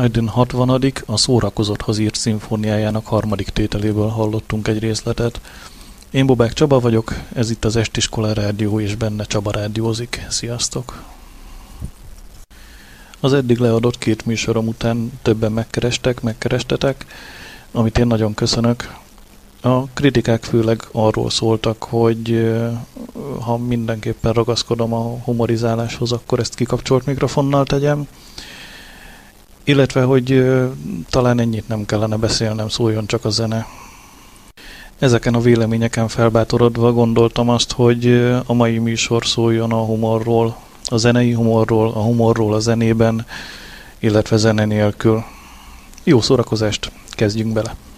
Haydn 60. a szórakozotthoz írt szimfóniájának harmadik tételéből hallottunk egy részletet. Én Bobák Csaba vagyok, ez itt az Estiskola Rádió, és benne Csaba rádiózik. Sziasztok! Az eddig leadott két műsorom után többen megkerestek, megkerestetek, amit én nagyon köszönök. A kritikák főleg arról szóltak, hogy ha mindenképpen ragaszkodom a humorizáláshoz, akkor ezt kikapcsolt mikrofonnal tegyem, illetve, hogy talán ennyit nem kellene beszélnem, szóljon csak a zene. Ezeken a véleményeken felbátorodva gondoltam azt, hogy a mai műsor szóljon a humorról, a zenei humorról, a humorról a zenében, illetve zene nélkül. Jó szórakozást, kezdjünk bele!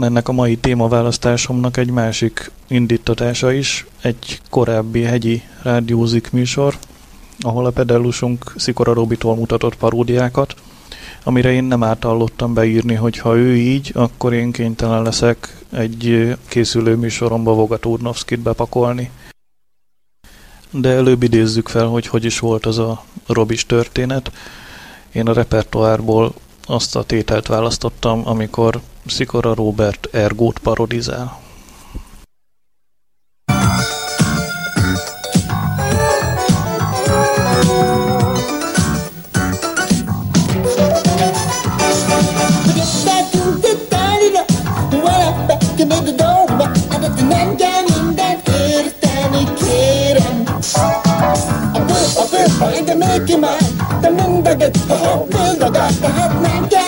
Van ennek a mai témaválasztásomnak egy másik indítatása is, egy korábbi hegyi rádiózik műsor, ahol a pedellusunk Szikora Robitól mutatott paródiákat, amire én nem átallottam beírni, hogy ha ő így, akkor én kénytelen leszek egy készülő műsoromba Vogat Urnovszkit bepakolni. De előbb idézzük fel, hogy hogy is volt az a Robis történet. Én a repertoárból azt a tételt választottam, amikor Szikora Robert Ergót parodizál. De make him mine, de mindeget, bildagat, hát nem kell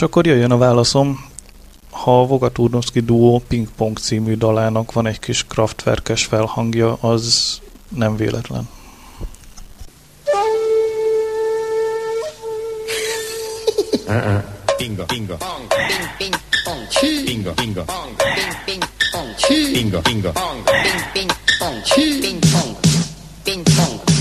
És akkor jöjjön a válaszom. Ha a Vogaturnovszki Duo Ping Pong című dalának van egy kis kraftwerkes felhangja, az nem véletlen. Bingo, bingo, Pong, ping, pong. bingo, Pong, ping, pong. bingo, bingo, Pong, ping, ping, pong. Ping pong, ping pong.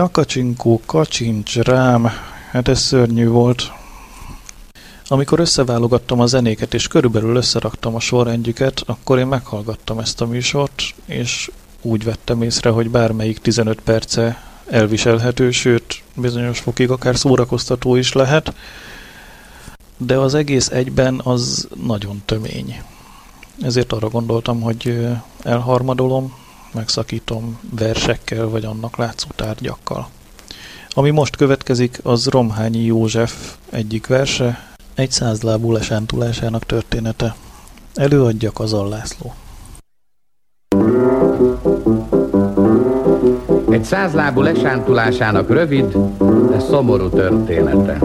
Ja, kacsinkó, kacsincs rám. Hát ez szörnyű volt. Amikor összeválogattam a zenéket, és körülbelül összeraktam a sorrendjüket, akkor én meghallgattam ezt a műsort, és úgy vettem észre, hogy bármelyik 15 perce elviselhető, sőt, bizonyos fokig akár szórakoztató is lehet, de az egész egyben az nagyon tömény. Ezért arra gondoltam, hogy elharmadolom, megszakítom versekkel vagy annak látszó tárgyakkal. Ami most következik, az Romhányi József egyik verse, egy százlábú lesántulásának története. Előadja Kazal László. Egy százlábú lesántulásának rövid, szomorú története.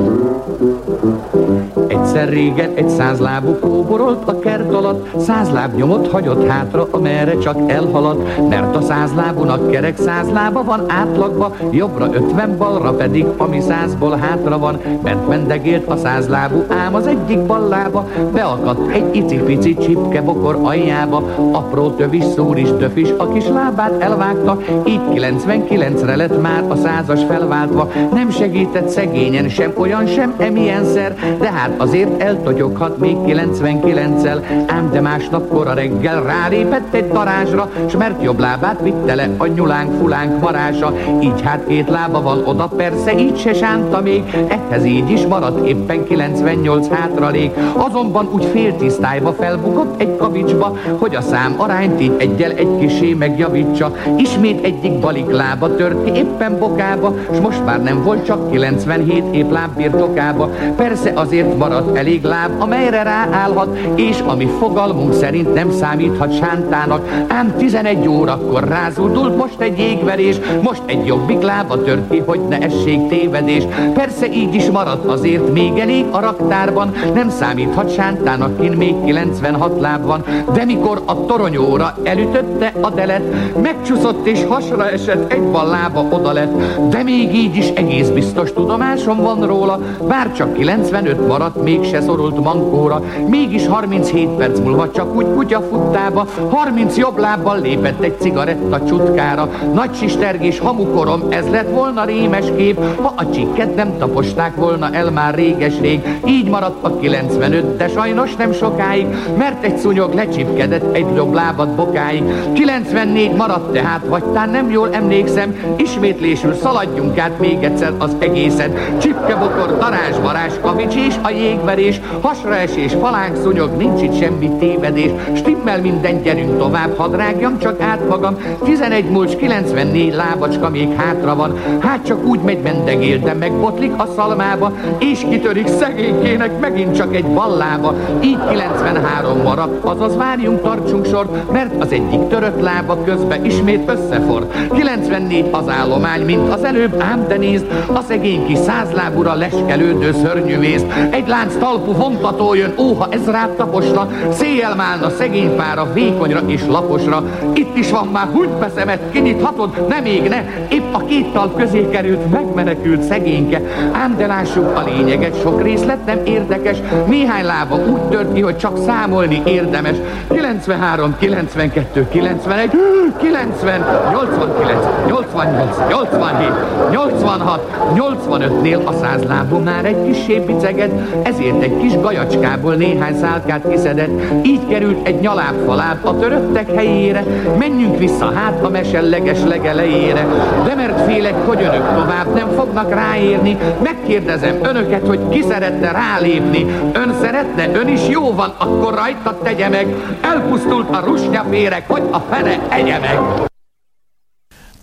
Egyszer régen egy százlábú kóborolt a kert alatt, százláb nyomot hagyott hátra, amerre csak elhaladt, mert a százlábúnak kerek százlába van átlagba, jobbra ötven, balra pedig, ami százból hátra van, mert mendegélt a százlábú, ám az egyik ballába beakadt egy icipici csipke bokor aljába, apró tövis szúris töfis a kis lábát elvágta, így 99-re lett már a százas felváltva, nem segített szegényen sem olyan sem emienszer, de hát azért eltotyoghat még 99-el, ám de másnap kora reggel rálépett egy darázsra, s mert jobb lábát vitte le a nyulánk fulánk marása, így hát két lába van oda, persze így se sánta még, ehhez így is maradt éppen 98 hátralék, azonban úgy fél tisztályba felbukott egy kavicsba, hogy a szám arányt így egyel egy kisé megjavítsa, ismét egyik balik lába tört ki éppen bokába, s most már nem volt csak 97 épp láb birtokába, persze azért maradt elég láb, amelyre ráállhat, és ami fogalmunk szerint nem számíthat sántának, ám 11 órakor rázódult most egy jégverés, most egy jobbik lába tört ki, hogy ne essék tévedés. Persze így is maradt azért még elég a raktárban, nem számíthat sántának, kin még 96 láb van, de mikor a toronyóra elütötte a delet, megcsúszott és hasra esett, egy bal lába oda lett, de még így is egész biztos tudomásom van róla, bár csak 95 maradt, mégse szorult mankóra, mégis 37 perc múlva csak úgy kutya futtába, 30 jobb lábbal lépett egy cigaretta csutkára, nagy sistergés hamukorom, ez lett volna rémes kép, ha a csikket nem taposták volna el már réges-rég, így maradt a 95, de sajnos nem sokáig, mert egy szúnyog lecsipkedett egy jobb lábad bokáig, 94 maradt tehát, vagy tán nem jól emlékszem, ismétlésül szaladjunk át még egyszer az egészet, csipkebokor, darázs, varázs, kavics és a jégverés, hasraesés, falánk szúnyog, nincs itt semmi tévedés, stimmel minden, gyerünk tovább, hadd rágjam csak át magam, 11 mulcs, 94 lábacska még hátra van, hát csak úgy megy mendegél, de megbotlik a szalmába, és kitörik szegénykének megint csak egy ballába, így 93 marad, azaz várjunk, tartsunk sor, mert az egyik törött lába közben ismét összefor. 94 az állomány, mint az előbb, ám de nézd, a szegény kis százlábúra leskelődő szörnyű vész. Egy lánc talpú vontató jön, óha ez rád taposna, széjjel málna szegény pára, vékonyra és laposra. Itt is van már húgy beszemet, kinyithatod, ne még ne, épp a két talp közé került, megmenekült szegényke. Ám de lássuk a lényeget, sok részlet nem érdekes, néhány lába úgy tört ki, hogy csak számolni érdemes. 93, 92, 91, 90, 89, 88, 87, 86, 85-nél a százlábú már egy kis biceged, ezért egy kis gajacskából néhány szálkát kiszedett, így került egy nyalábfaláb a töröttek helyére, menjünk vissza hát a meselleges legelejére, de mert félek, hogy önök tovább nem fognak ráérni, megkérdezem önöket, hogy ki szeretne rálépni, ön szeretne, ön is jó van, akkor rajta tegye meg, elpusztult a rusnyaférek, hogy a fene egye meg.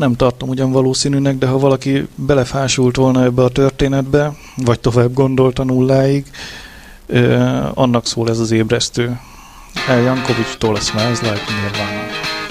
Nem tartom ugyan valószínűnek, de ha valaki belefásult volna ebbe a történetbe, vagy tovább gondolta nulláig, eh, annak szól ez az ébresztő. El Jankovics-tól a Smells Like Nirvana.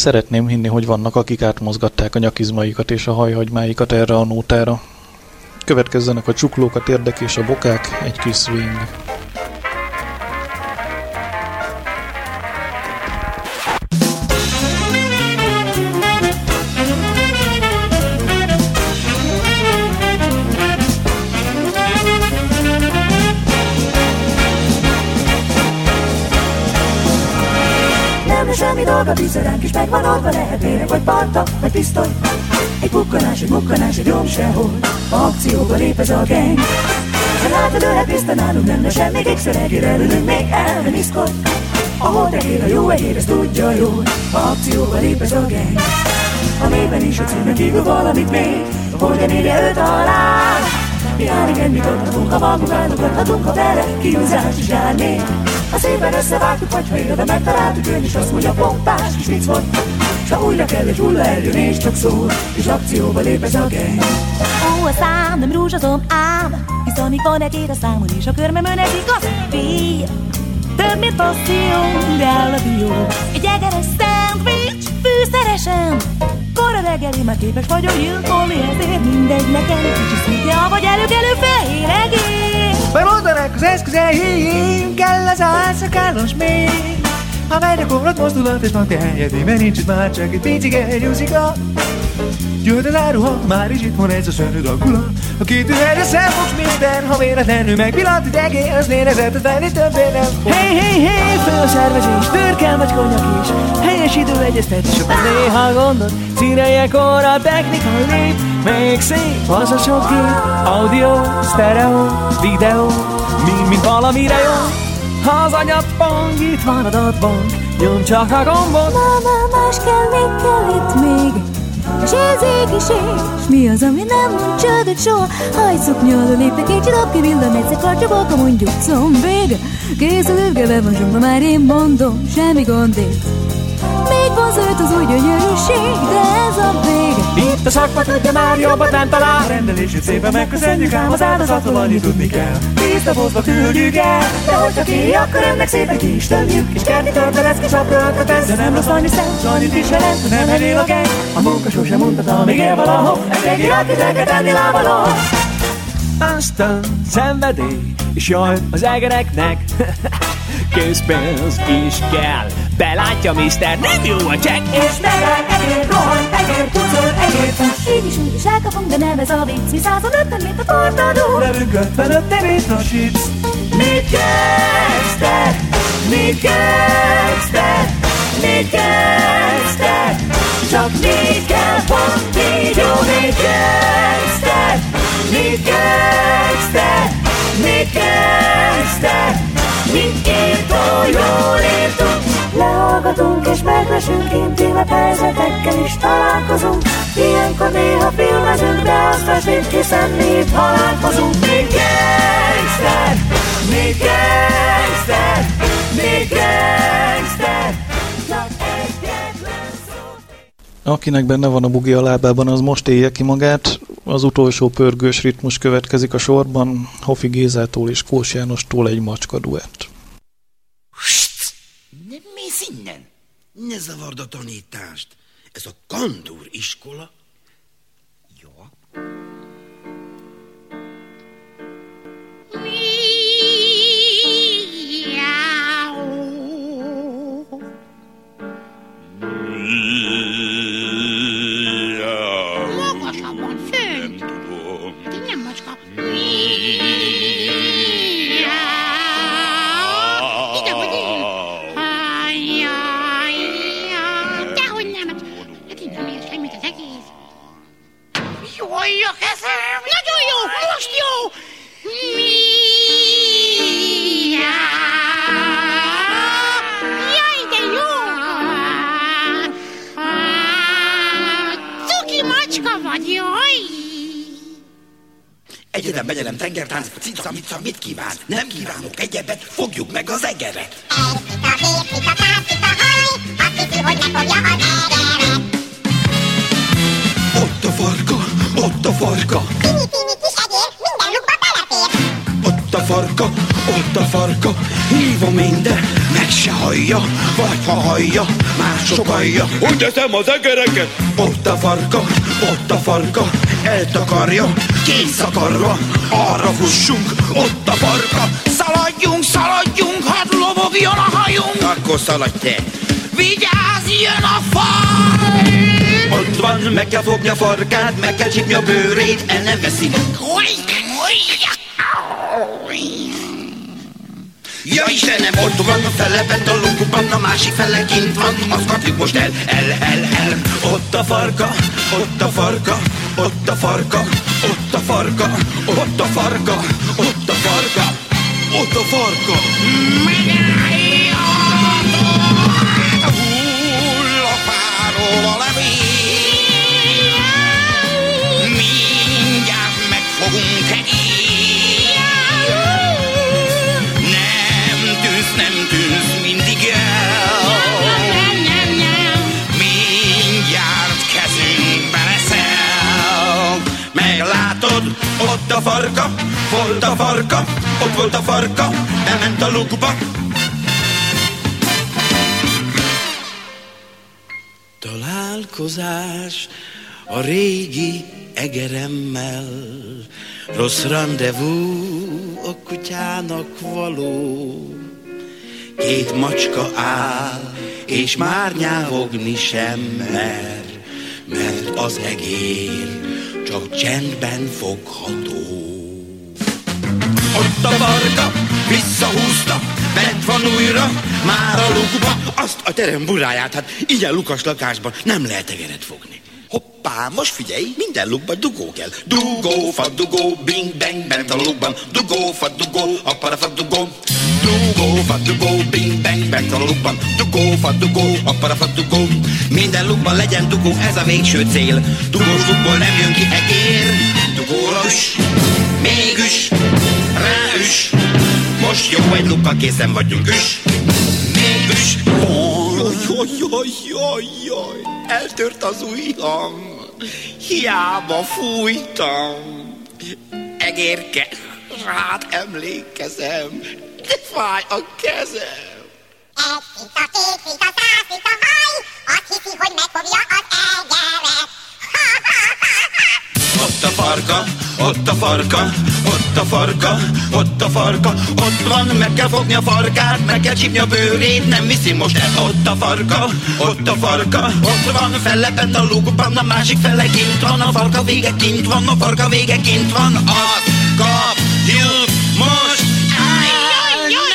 Szeretném hinni, hogy vannak, akik átmozgatták a nyakizmaikat és a hajhagymáikat erre a nótára. Következzenek a csuklókat érdek és a bokák, egy kis swing. Semmi dolga, vissza ránk is megvan oldva Lehet érek vagy parta, vagy pisztoly. Egy bukkanás, egy bukkanás, egy nyom sehol. Akcióba lép ez a gang Ha látod ölhet vissza nálunk nem lesz semmi Kékszer egére ülünk még elmeniszkod Ahol tekér a jó egér, ezt tudja jól. Akcióba lép ez a gang A néven is a címnek kívül valamit még. Hogyan írja őt alá. Jár, igen, mit adhatunk, ha magunk áldogathatunk, ha vele kiúzás is jár még. Ha szépen összevágtuk, vagy ha élve megtaláltuk, ön is azt mondja, pompás kis vicc volt. S ha újra kell, egy hulla eljön, és csak szól, és akcióba lép ez a gang. Ó, a szám nem rózsazom ám Hisz amíg van egy ér a számon és a körmömön ez igaz. Vér Több mint passzió, de a dió. Egy egeres szendvics, fűszeresen Kora reggeli, már képes vagyok gyilkolni Ezért mindegy nekem. Kicsi szintje, vagy előkelő fehér egész Bemoldanak az eszközeim, kell az álszakálos még. A korlat mozdulat, és napja helyedi, mert nincs itt már csak egy picike nyúzika. Jöhet az áruha, már is itt van ez a szörnyű dagula. A két üvegre szemfogs minden, ha véletlenül megvillant egy egész nézetet venni többé nem. Hey, hey, hey, föl a szervezés, bőrkel vagy konyak is Helyes idő egyeztetés, az néha gondot Színeljekor a technika lép Még szép az a sok gép Audio, stereo, videó Mind, mind valamire jó. Ha az anyagpong, itt van adatbank Nyom csak a gombot. Mama, más kell, még kell itt még. És ez ég is ég S mi az, ami nem mond csődöt soha? Hajszok nyaló léptek egy csodap ki villan Egyszer karcsabolka mondjuk combég Kész a lövgeve van már én mondom Semmi gond itt Van zöld az új gyönyörűség De ez a vége Itt a szakma tudja már jobbat nem talál. Rendelését szépen megköszönjük ám az áldozattól annyi tudni kell. Vízdobozba küldjük el De hogyha ki, akkor ennek szépen ki is tömjük. És kerti törpe lesz kis apró ötletes. De nem rossz annyi szent, annyit is jelent, nem elél a geng A munka sosem mondta, még él valahol Egy reggel titeket tenni lábaló Aztán szenvedély, és jaj az egereknek Készpénz is kell Belátja, mister, nem jó a csekk És megáll egér, rohan, egér, pucol, egér fuss Így is úgy is elkapom, de nem ez a vicc Mi 150, mint a tornadó Nevünk 55 nevét hasít Mit kezdtek? Mit kezdtek? Mit kezdtek? Csak mit kell pont így jó, mit kezdtek? Mit kezdtek? Mit kezdtek? Mit írtó, jól írtunk Lehallgatunk és meglesünk intim helyzetekkel is találkozunk Ilyenkor néha filmezünk, de azt esik, hiszen mi itt halálkozunk Mi gangster, mi gangster, mi gangster Akinek benne van a bugi a lábában, az most élje ki magát. Az utolsó pörgős ritmus következik a sorban. Hofi Gézától és Kós Jánostól egy macska duett. Ne mész innen! Ne zavard a tanítást! Ez a kandúr iskola. Tengertánc, cica, mica, mit kíván? Nem kívánok egyebet, fogjuk meg az egeret. Ott a farka, ott a farka. Ott a farka. ott a farka, hívom én, de meg se hallja, vagy ha hallja, már sokalja. Hogy eszem az egereket? Ott a farka, ott a farka, eltakarja, készakarva, arra fussunk, ott a farka. Szaladjunk, szaladjunk, hadd lobogjon a hajunk! Akkor szaladj te! Vigyázz, jön a faj! Ott van, meg kell fogni a farkát, meg kell csípni a bőrét, el nem veszi meg. Ja Istenem, ott van a fele bent a lukban, a másik fele kint van, azt kapjuk most el, el, el, el. Ott a farka, ott a farka, ott a farka, ott a farka, ott a farka, ott a farka, ott a farka. Hull a fáról a ott a farka, volt a farka, ott volt a farka, elment a lukba. Találkozás a régi egeremmel, rossz rendezvú a kutyának való. Két macska áll, és már nyávogni sem mer, mert az egér csak csendben fogható. Ott a farka, visszahúzta, bent van újra, már a lukba, azt a terem buráját, hát ilyen lukas lakásban nem lehet egeret fogni. Hoppá, most figyelj, minden lukban dugó kell. Dugó, fa, dugó, bing, bang, bent a lukban. Dugó, fa, dugó, appara, fa, dugó. Dugó, fa, dugó, bing, bang, bent a lukban. Dugó, fa, dugó, appara, fa, dugó. Minden lukban legyen dugó, ez a végső cél. Dugós lukból nem jön ki egér. Dugóra üs, még üs. Most jó egy lukkal készen vagyunk, üs. Még üs. Jaj, jaj, jaj, jaj, jaj. Eltört az ujjam. Hiába fújtam. Egérke, rád emlékezem. De fáj a kezem. Egy szita, két szita, száz szita haj, azt hiszi, hogy megfogja az egeret. Ott a farka, ott a farka, ott a farka, ott a farka, ott van, meg kell fogni a farkát, meg kell csípni a bőrét, nem viszi most el. Ott a farka, ott a farka, ott van, fellepett a lukban, a másik fele kint van, a farka vége kint van, a farka vége kint van, az kapjuk most Jaj, jaj!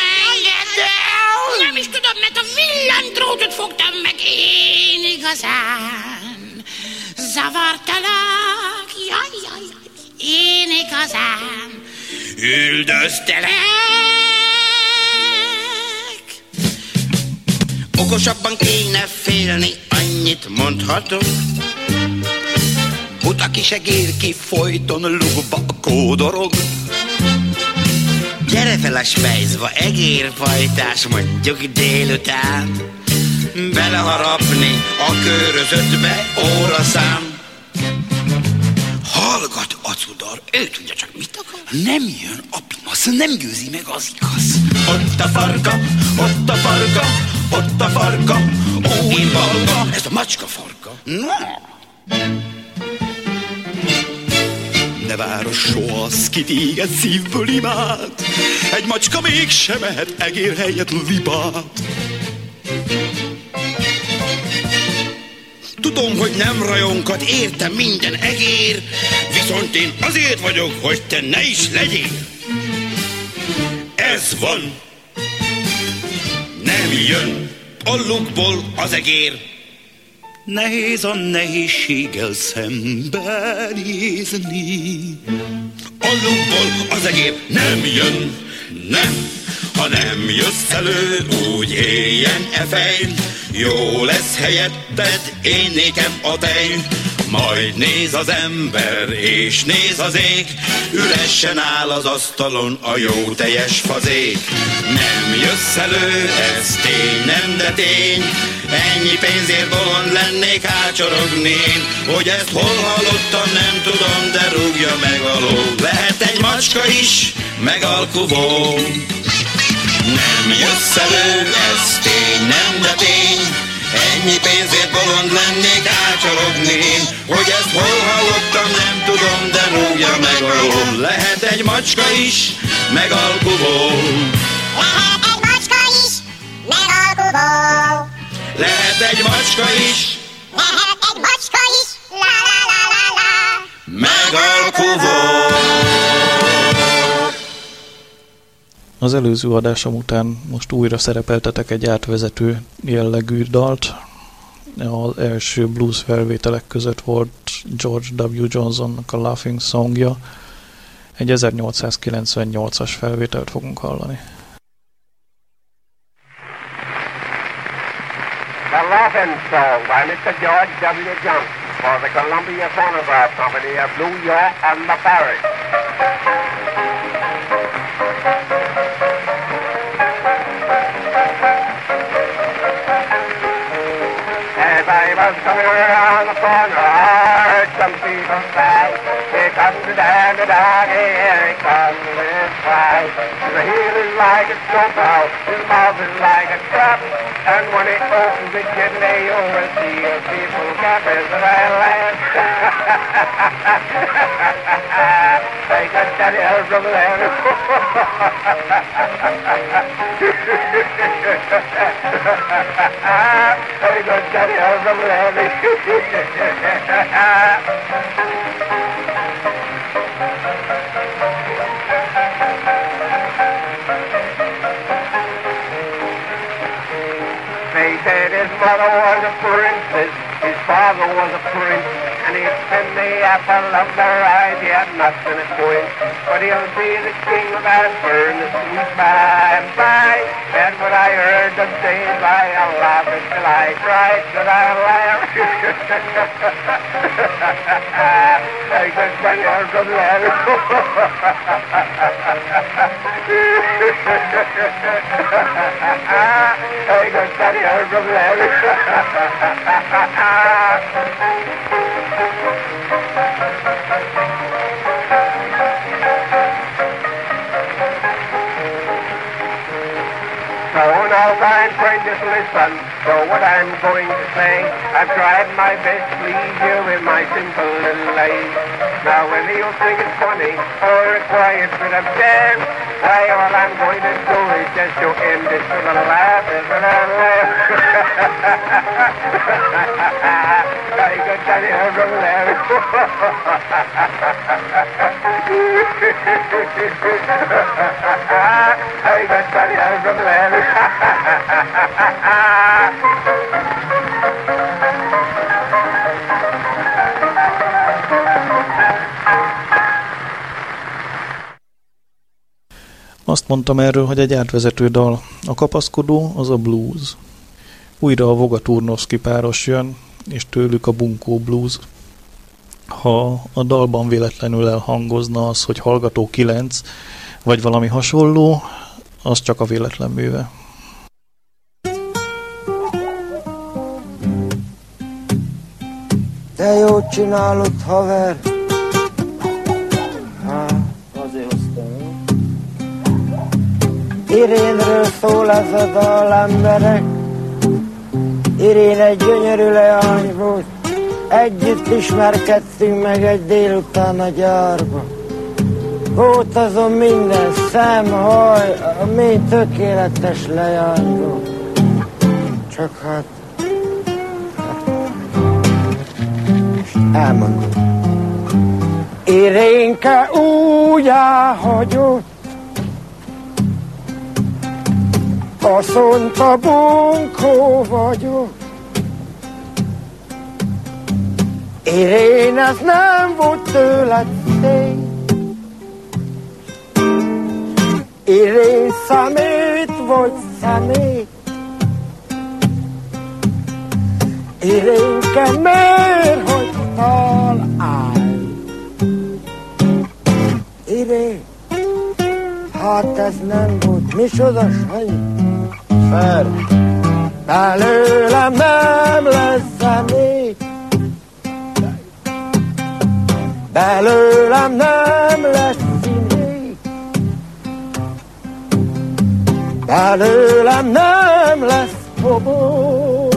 Nem is tudom, mert a villanydrótot fogtam meg én igazán. Jaj, én igazán. Üldöztelek. Okosabban kéne félni, annyit mondhatok. Buta kis egér ki folyton lukba kódorog. Gyere fel a spejzba, egérfajtás mondjuk délután. Beleharapni a körözöttbe óraszám. Hallgat, acudar, ő tudja csak mit akar. Nem jön a pimasz, nem győzi meg az igaz. Ott a farka, ott a farka, ott a farka, ó, én balga, ez a macska farka. No. Ne város soha az, ki téged szívből imád. Egy macska mégsem mehet egér helyett libát. Tudom, hogy nem rajonkat értem minden egér, viszont én azért vagyok, hogy te ne is legyél. Ez van. Nem jön a lukból az egér. Nehéz a nehézséggel szembenézni. A lukból az egér nem jön, nem. Ha nem jössz elő, úgy éljen e fej. Jó lesz helyetted, én nékem a tej. Majd néz az ember, és néz az ég, üresen áll az asztalon a jó teljes fazék. Nem jössz elő, ez tény, nem de tény, Ennyi pénzért bolond lennék, ácsorognén Hogy ezt hol hallottam, nem tudom, de rúgja meg a ló. Lehet egy macska is, meg alkuvó Nem jössz elő, ez tény, nem de tény Ennyi pénzért bolond lennék, ácsorognén Hogy ezt hol hallottam, nem tudom, de rúgja meg a ló Lehet egy macska is, meg alkuvó Lehet egy macska is, meg alkuvó. Lehet egy macska is, Lehet egy macska is, la la la la la. meg Az előző adásom után most újra szerepeltetek egy átvezető jellegű dalt. Az első blues felvételek között volt George W. Johnsonnak a Laughing Songja. Egy 1898-as felvételt fogunk hallani. The Laughing Song by Mr. George W. Johnson for the Columbia Phonograph Company of New York and the Paris. Coming around the corner, I some people say, Here comes Dan, the doggy, here he comes with cry. The heel is like a snowplow, his mouth is like a trap, and when he opens it gently, you will see a people cappers that I laugh. They got Daddy out from there. They got Daddy out from there. Said his mother was a princess, his father was a prince, and the apple of the ride, he had nothing at going, but he'll be the king of Ashburn, the sweet by and by. And when I heard them say, by Allah, till I cried, that I laughed. I got my arms on I got my arms on So now, kind friend, just listen to what I'm going to say. I've tried my best to please you with my simple little lay. Now, whether you think it's funny or a quiet bit of jam, Hey, all I'm going to do is just to end this little laugh, this little laugh. I got that in her laugh. I got that in her laugh. Azt mondtam erről, hogy egy átvezető dal. A kapaszkodó az a blues. Újra a Voga Turnovszki páros jön, és tőlük a Bunkó blues. Ha a dalban véletlenül elhangozna az, hogy hallgató 9, vagy valami hasonló, az csak a véletlen műve. De jót csinálod, haver. Irénről szól ez a dal, emberek. Irén egy gyönyörű leány volt. Együtt ismerkedtünk meg egy délután a gyárba. Volt azon minden szem, haj, a mély tökéletes volt. Csak hát... Elmondom. Irénke úgy elhagyott, azt mondta, bunkó vagyok. Irén, ez nem volt tőled szép. Irén szemét vagy szemét. Irénke miért hagytál állj? Irén, hát ez nem volt. Micsoda Sanyi? Fer, belőlem nem lesz személy. Belőlem nem lesz színé. Belőlem nem lesz bobó.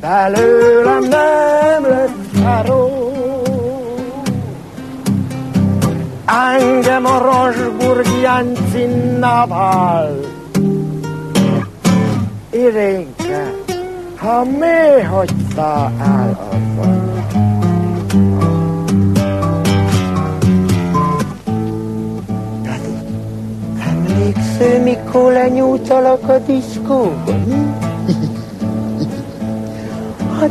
Belőlem nem lesz káró. Engem a Rosburg Jancin vál. Irénke, ha mi hagytál el azzal? Emlékszel, mikor lenyújtalak a diszkóban? hm? Hát,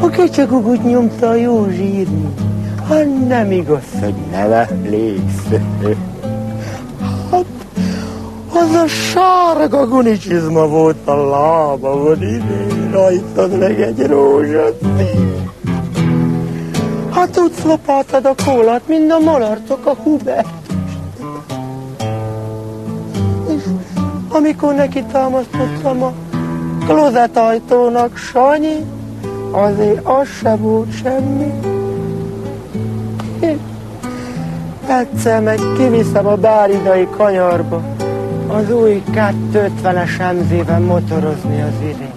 a kecsegugut nyomta a jó zsírni. Hát nem igaz, hogy az a sárga gunicsizma volt a lábamon, idén rajtad meg egy rózsaszín. Hát úgy szlopáltad a kólát, mind a malartok a Hubert. Amikor neki támasztottam a klozet ajtónak, Sanyi, azért az se volt semmi. Egyszer meg kiviszem a báridai kanyarba, az új 250-es MZ-ben motorozni az idén.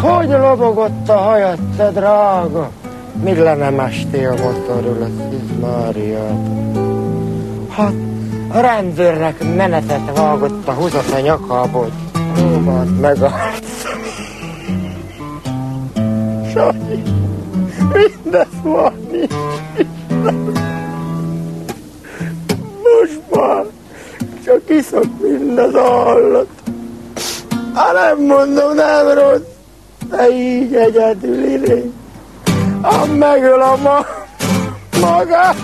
Hogy lobogott a hajad, te drága? Míg le nem estél a motorról a Szizmáriában. Hát, a rendőrnek menetet vágott a húzat a nyakába, hogy próbált megállt. Sanyi, mindez van nincs. Most iszok mindez állat. Ha nem mondom, nem rossz, de így egyedül irény. Ha megöl a ma magát,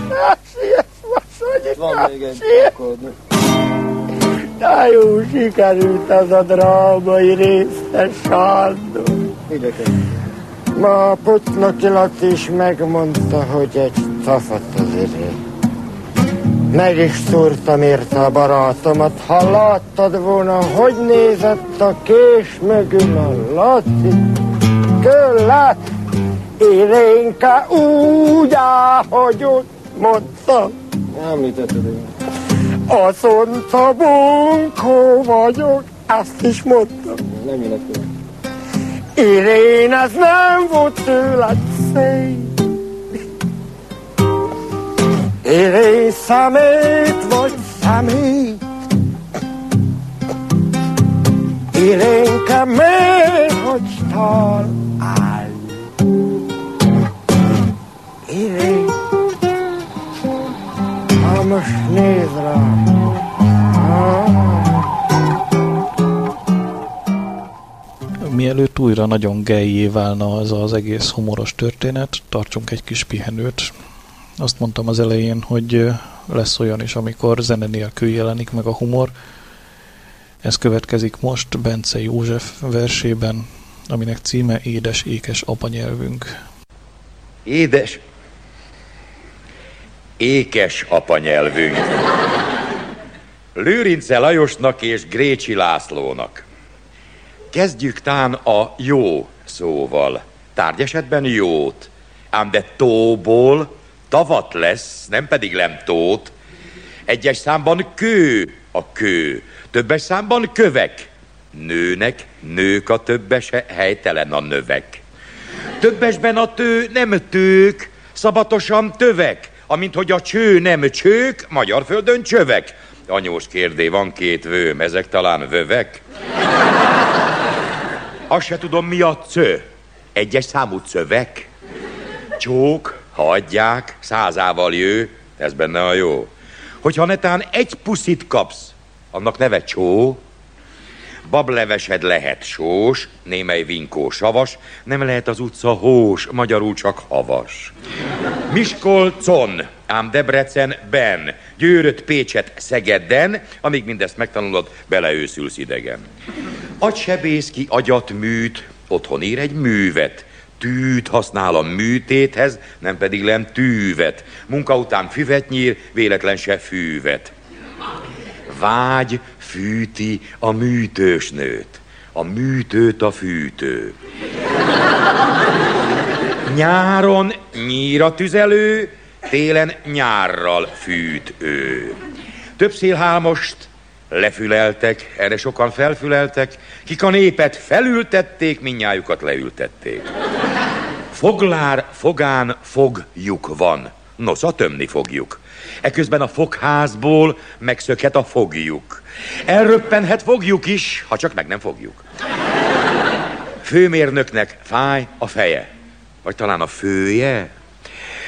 siess most, Van még egy. De jó sikerült ez a drámai részes Sándor. Ma a Putnoki Laci is megmondta, hogy egy tafat az idő. Meg is szúrtam érte a barátomat, ha láttad volna, hogy nézett a kés mögül a Laci. Köllát, Irénke úgy áll, hogy mondta. Említetted én. Azt mondta, bunkó vagyok, ezt is mondtam. Nem illetve. Irén, ez nem volt tőled szép. Irén szemét vagy szemét. Irénke, miért hagytál el? Irén, ha most nézd rám. Ah. Mielőtt újra nagyon gejjé válna az az egész humoros történet, tartsunk egy kis pihenőt. Azt mondtam az elején, hogy lesz olyan is, amikor zene nélkül jelenik meg a humor. Ez következik most Bence József versében, aminek címe Édes ékes apanyelvünk. Édes, ékes apanyelvünk. Lőrince Lajosnak és Grécsi Lászlónak. Kezdjük tán a jó szóval. Tárgy esetben jót. Ám de tóból tavat lesz, nem pedig lemtót. Egyes számban kő a kő, többes számban kövek. Nőnek nők a többese, helytelen a növek. Többesben a tő nem tők, szabatosan tövek, amint hogy a cső nem csők, magyar földön csövek. Anyós kérdé, van két vőm, ezek talán vövek? Azt se tudom, mi a cö. Egyes számú cövek? Csók, hagyják, százával jő, ez benne a jó. Hogyha netán egy puszit kapsz, annak neve csó, bablevesed lehet sós, némely vinkó savas, nem lehet az utca hós, magyarul csak havas. Miskolcon, ám Debrecen ben, Győröt, Pécset, Szegedden, amíg mindezt megtanulod, beleőszülsz idegen. Agysebész ki agyat műt, otthon ír egy művet. Tűt használ a műtéthez, nem pedig lem tűvet. Munka után füvet nyír, véletlen se fűvet. Vágy, fűti a műtős nőt, a műtőt a fűtő. Nyáron nyíra tüzelő, télen nyárral fűt ő. Több szélhámost lefüleltek, erre sokan felfüleltek, kik a népet felültették, minnyájukat leültették. Foglár fogán fogjuk van, nos, a tömni fogjuk. Eközben a fogházból megszökhet a fogjuk. Elröppenhet fogjuk is, ha csak meg nem fogjuk. Főmérnöknek fáj a feje, vagy talán a fője.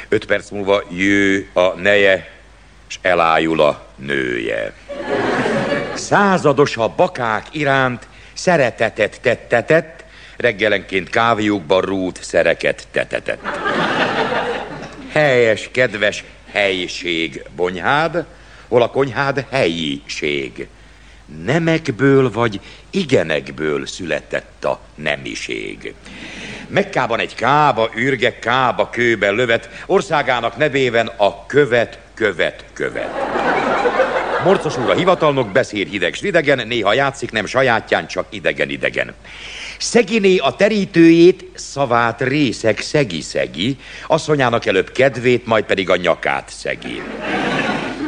Öt perc múlva jő a neje, és elájul a nője. Százados a bakák iránt szeretetet tettetett, reggelenként kávéjukban rút szereket tetetett. Helyes, kedves helység bonyhád, hol a konyhád helyiség. Nemekből vagy igenekből született a nemiség. Mekkában egy kába, ürge kába kőben lövet, országának nevében a követ, követ, követ. Morcos úr a hivatalnok beszél hideg idegen, néha játszik nem sajátján, csak idegen-idegen. Szeginé a terítőjét, szavát részek szegi-szegi, asszonyának előbb kedvét, majd pedig a nyakát szegi.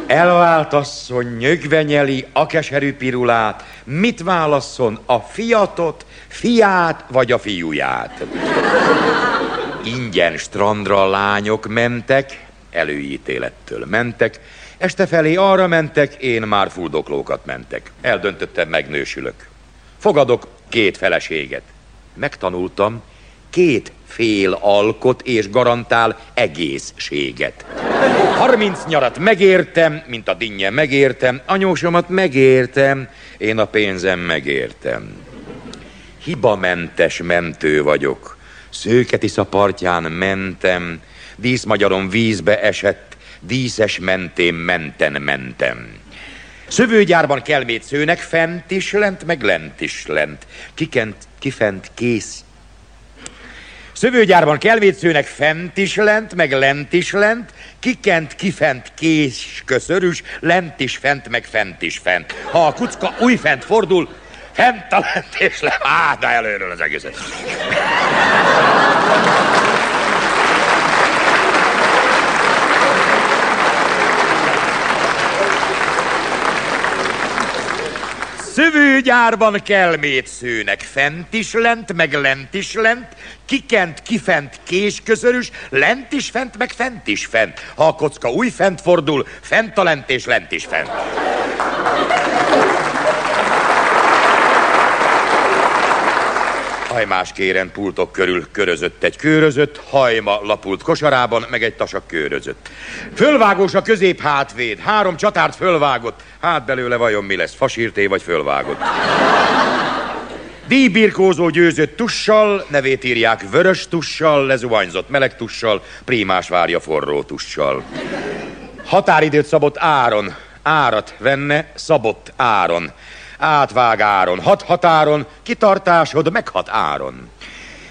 Elvált asszony nyögve nyeli a keserű pirulát, mit válasszon, a fiatot, fiát vagy a fiúját? Ingyen strandra lányok mentek, előítélettől mentek, este felé arra mentek, én már fuldoklókat mentek. Eldöntöttem, megnősülök. Fogadok két feleséget. Megtanultam, két fél alkot és garantál egészséget. Harminc nyarat megértem, mint a dinnye megértem, anyósomat megértem, én a pénzem megértem. Hibamentes mentő vagyok. Szőketisza partján mentem, díszmagyaron vízbe esett, díszes mentén menten mentem. Szövőgyárban kelmét szőnek, fent is lent, meg lent is lent. Kikent, kifent, kész. Szövőgyárban kelvétszőnek fent is lent, meg lent is lent, kikent, kifent, kés, köszörűs, lent is fent, meg fent is fent. Ha a kucka újfent fordul, fent a lent és le... Á, de előről az egészet. Szövőgyárban kelmét szőnek, fent is lent, meg lent is lent, kikent, kifent, késközörös, lent is fent, meg fent is fent. Ha a kocka új fent fordul, fent a lent és lent is fent. Hajmás kéren pultok körül körözött egy körözött, hajma lapult kosarában, meg egy tasak körözött. Fölvágós a közép hátvéd, három csatárt fölvágott, hát belőle vajon mi lesz, fasírté vagy fölvágott. Díjbirkózó győzött tussal, nevét írják vörös tussal, lezuhanyzott meleg tussal, prímás várja forró tussal. Határidőt szabott áron, árat venne szabott áron. Átvág áron, hat határon, kitartásod meghat áron.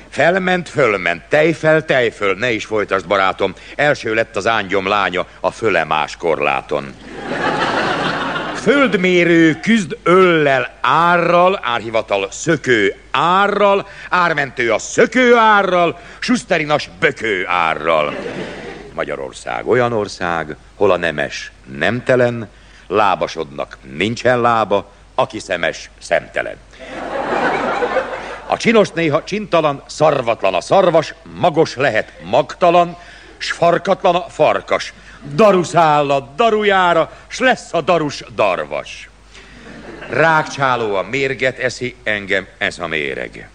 Felment, fölment, tejfel, tejföl, ne is folytasd, barátom. Első lett az ángyom lánya a fölemás korláton. Földmérő küzd öllel árral, árhivatal szökő árral, ármentő a szökő árral, susterinas bökő árral. Magyarország olyan ország, hol a nemes nemtelen, lábasodnak nincsen lába, aki szemes szemtelen. A csinos néha csintalan, szarvatlan a szarvas, magos lehet magtalan, s farkatlan a farkas. Darusz áll a darujára, s lesz a darus darvas. Rákcsáló a mérget eszi, engem ez a méreg.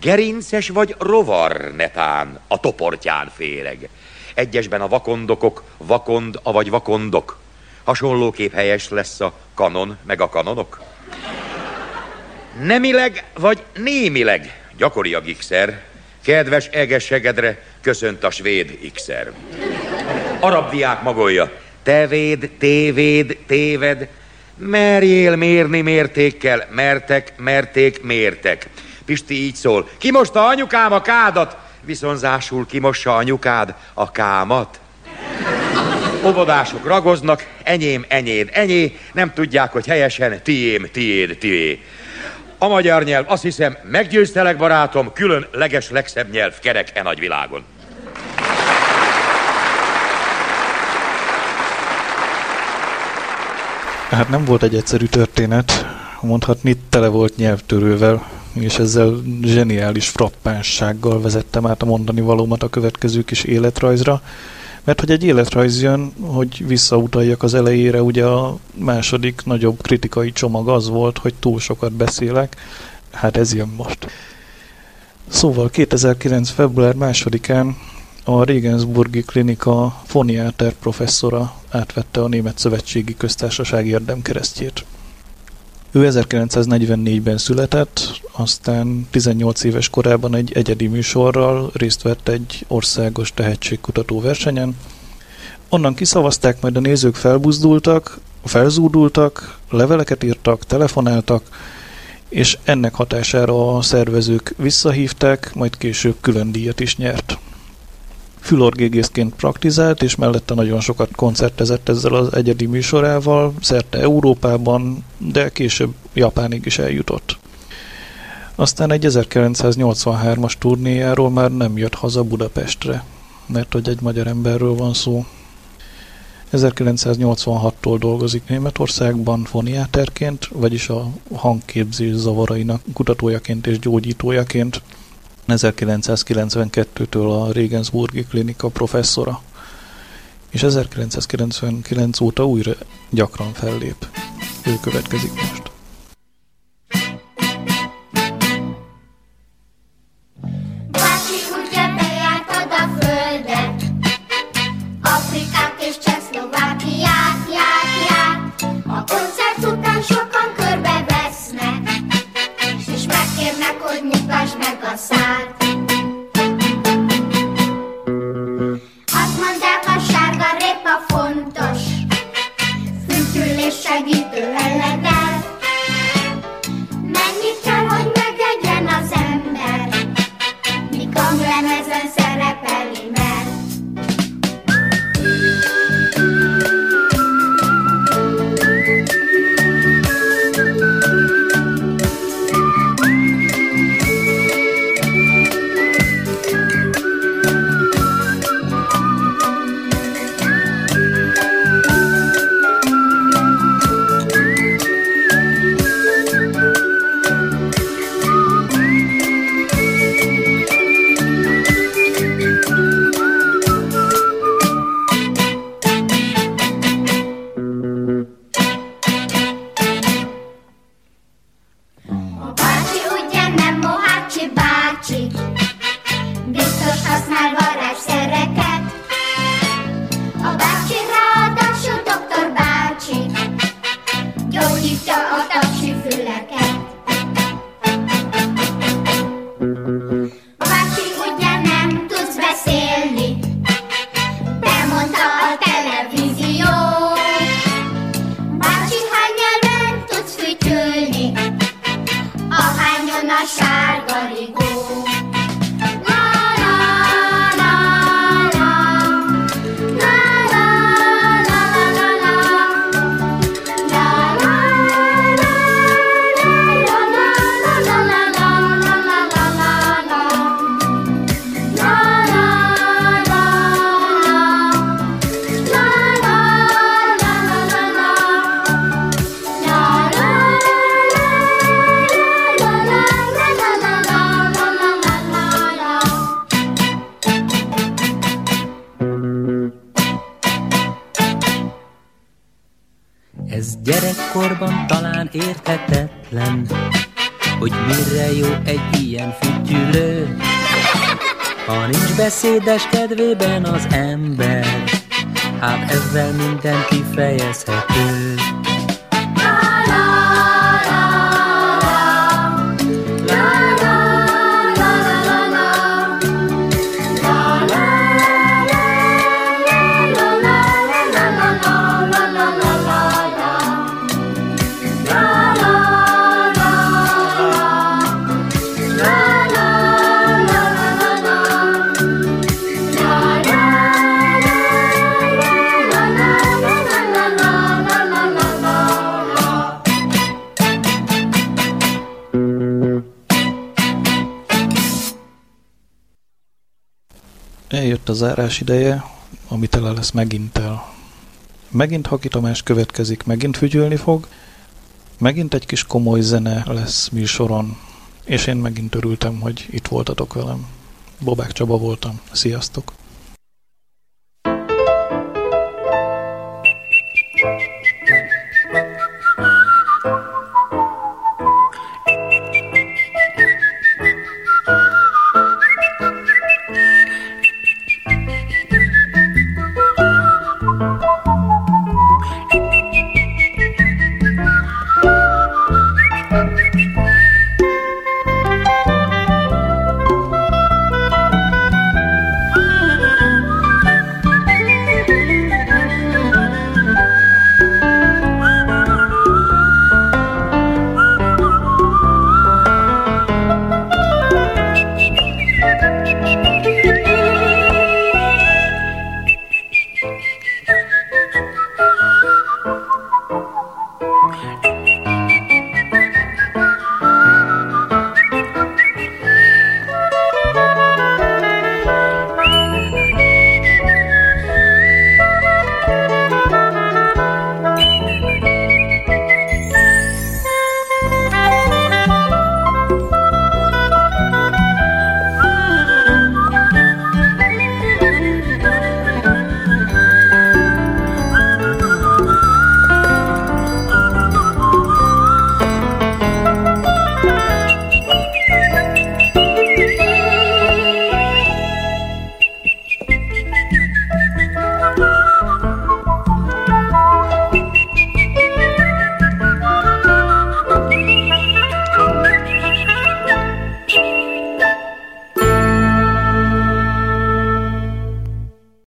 Gerinces vagy rovar netán, a toportján féreg. Egyesben a vakondokok, vakond, avagy vakondok. Hasonlóképp helyes lesz a kanon, meg a kanonok. Nemileg vagy némileg gyakori a gigszer. Kedves egesegedre köszönt a svéd ikszer. Arab diák magolja. Tevéd, tévéd, téved. Merjél mérni mértékkel. Mertek, merték, mértek. Pisti így szól. Kimosta anyukám a kádat, viszonzásul kimossa anyukád a kámat. Óvodások ragoznak, enyém, enyéd, enyé, nem tudják, hogy helyesen tiém, tiéd, tié. A magyar nyelv, azt hiszem, meggyőztelek, barátom, külön leges legszebb nyelv kerek e nagy világon. Hát nem volt egy egyszerű történet, mondhatni tele volt nyelvtörővel, és ezzel zseniális frappánssággal vezettem át a mondani valómat a következő kis életrajzra. Mert hogy egy életrajz jön, hogy visszautaljak az elejére, ugye a második nagyobb kritikai csomag az volt, hogy túl sokat beszélek, hát ez jön most. Szóval 2009. február másodikán a Regensburgi Klinika foniáter professzora átvette a Német Szövetségi Köztársaság érdemkeresztjét. Ő 1944-ben született, aztán 18 éves korában egy egyedi műsorral részt vett egy országos tehetségkutató versenyen. Onnan kiszavazták, majd a nézők felbuzdultak, felzúdultak, leveleket írtak, telefonáltak, és ennek hatására a szervezők visszahívták, majd később külön díjat is nyert fülorgégészként praktizált, és mellette nagyon sokat koncertezett ezzel az egyedi műsorával, szerte Európában, de később Japánig is eljutott. Aztán egy 1983-as turnéjáról már nem jött haza Budapestre, mert hogy egy magyar emberről van szó. 1986-tól dolgozik Németországban foniáterként, vagyis a hangképzés zavarainak kutatójaként és gyógyítójaként, 1992-től a Regensburgi klinika professzora, és 1999 óta újra gyakran fellép. Ő következik most. side. Gyerekkorban talán érthetetlen, hogy mire jó egy ilyen fütyülő. Ha nincs beszédes kedvében az ember, hát ezzel minden kifejezhető. Eljött a zárás ideje, ami tele lesz megint el. Megint Haki Tamás következik, megint fügyülni fog, megint egy kis komoly zene lesz műsoron, és én megint örültem, hogy itt voltatok velem. Bobák Csaba voltam. Sziasztok!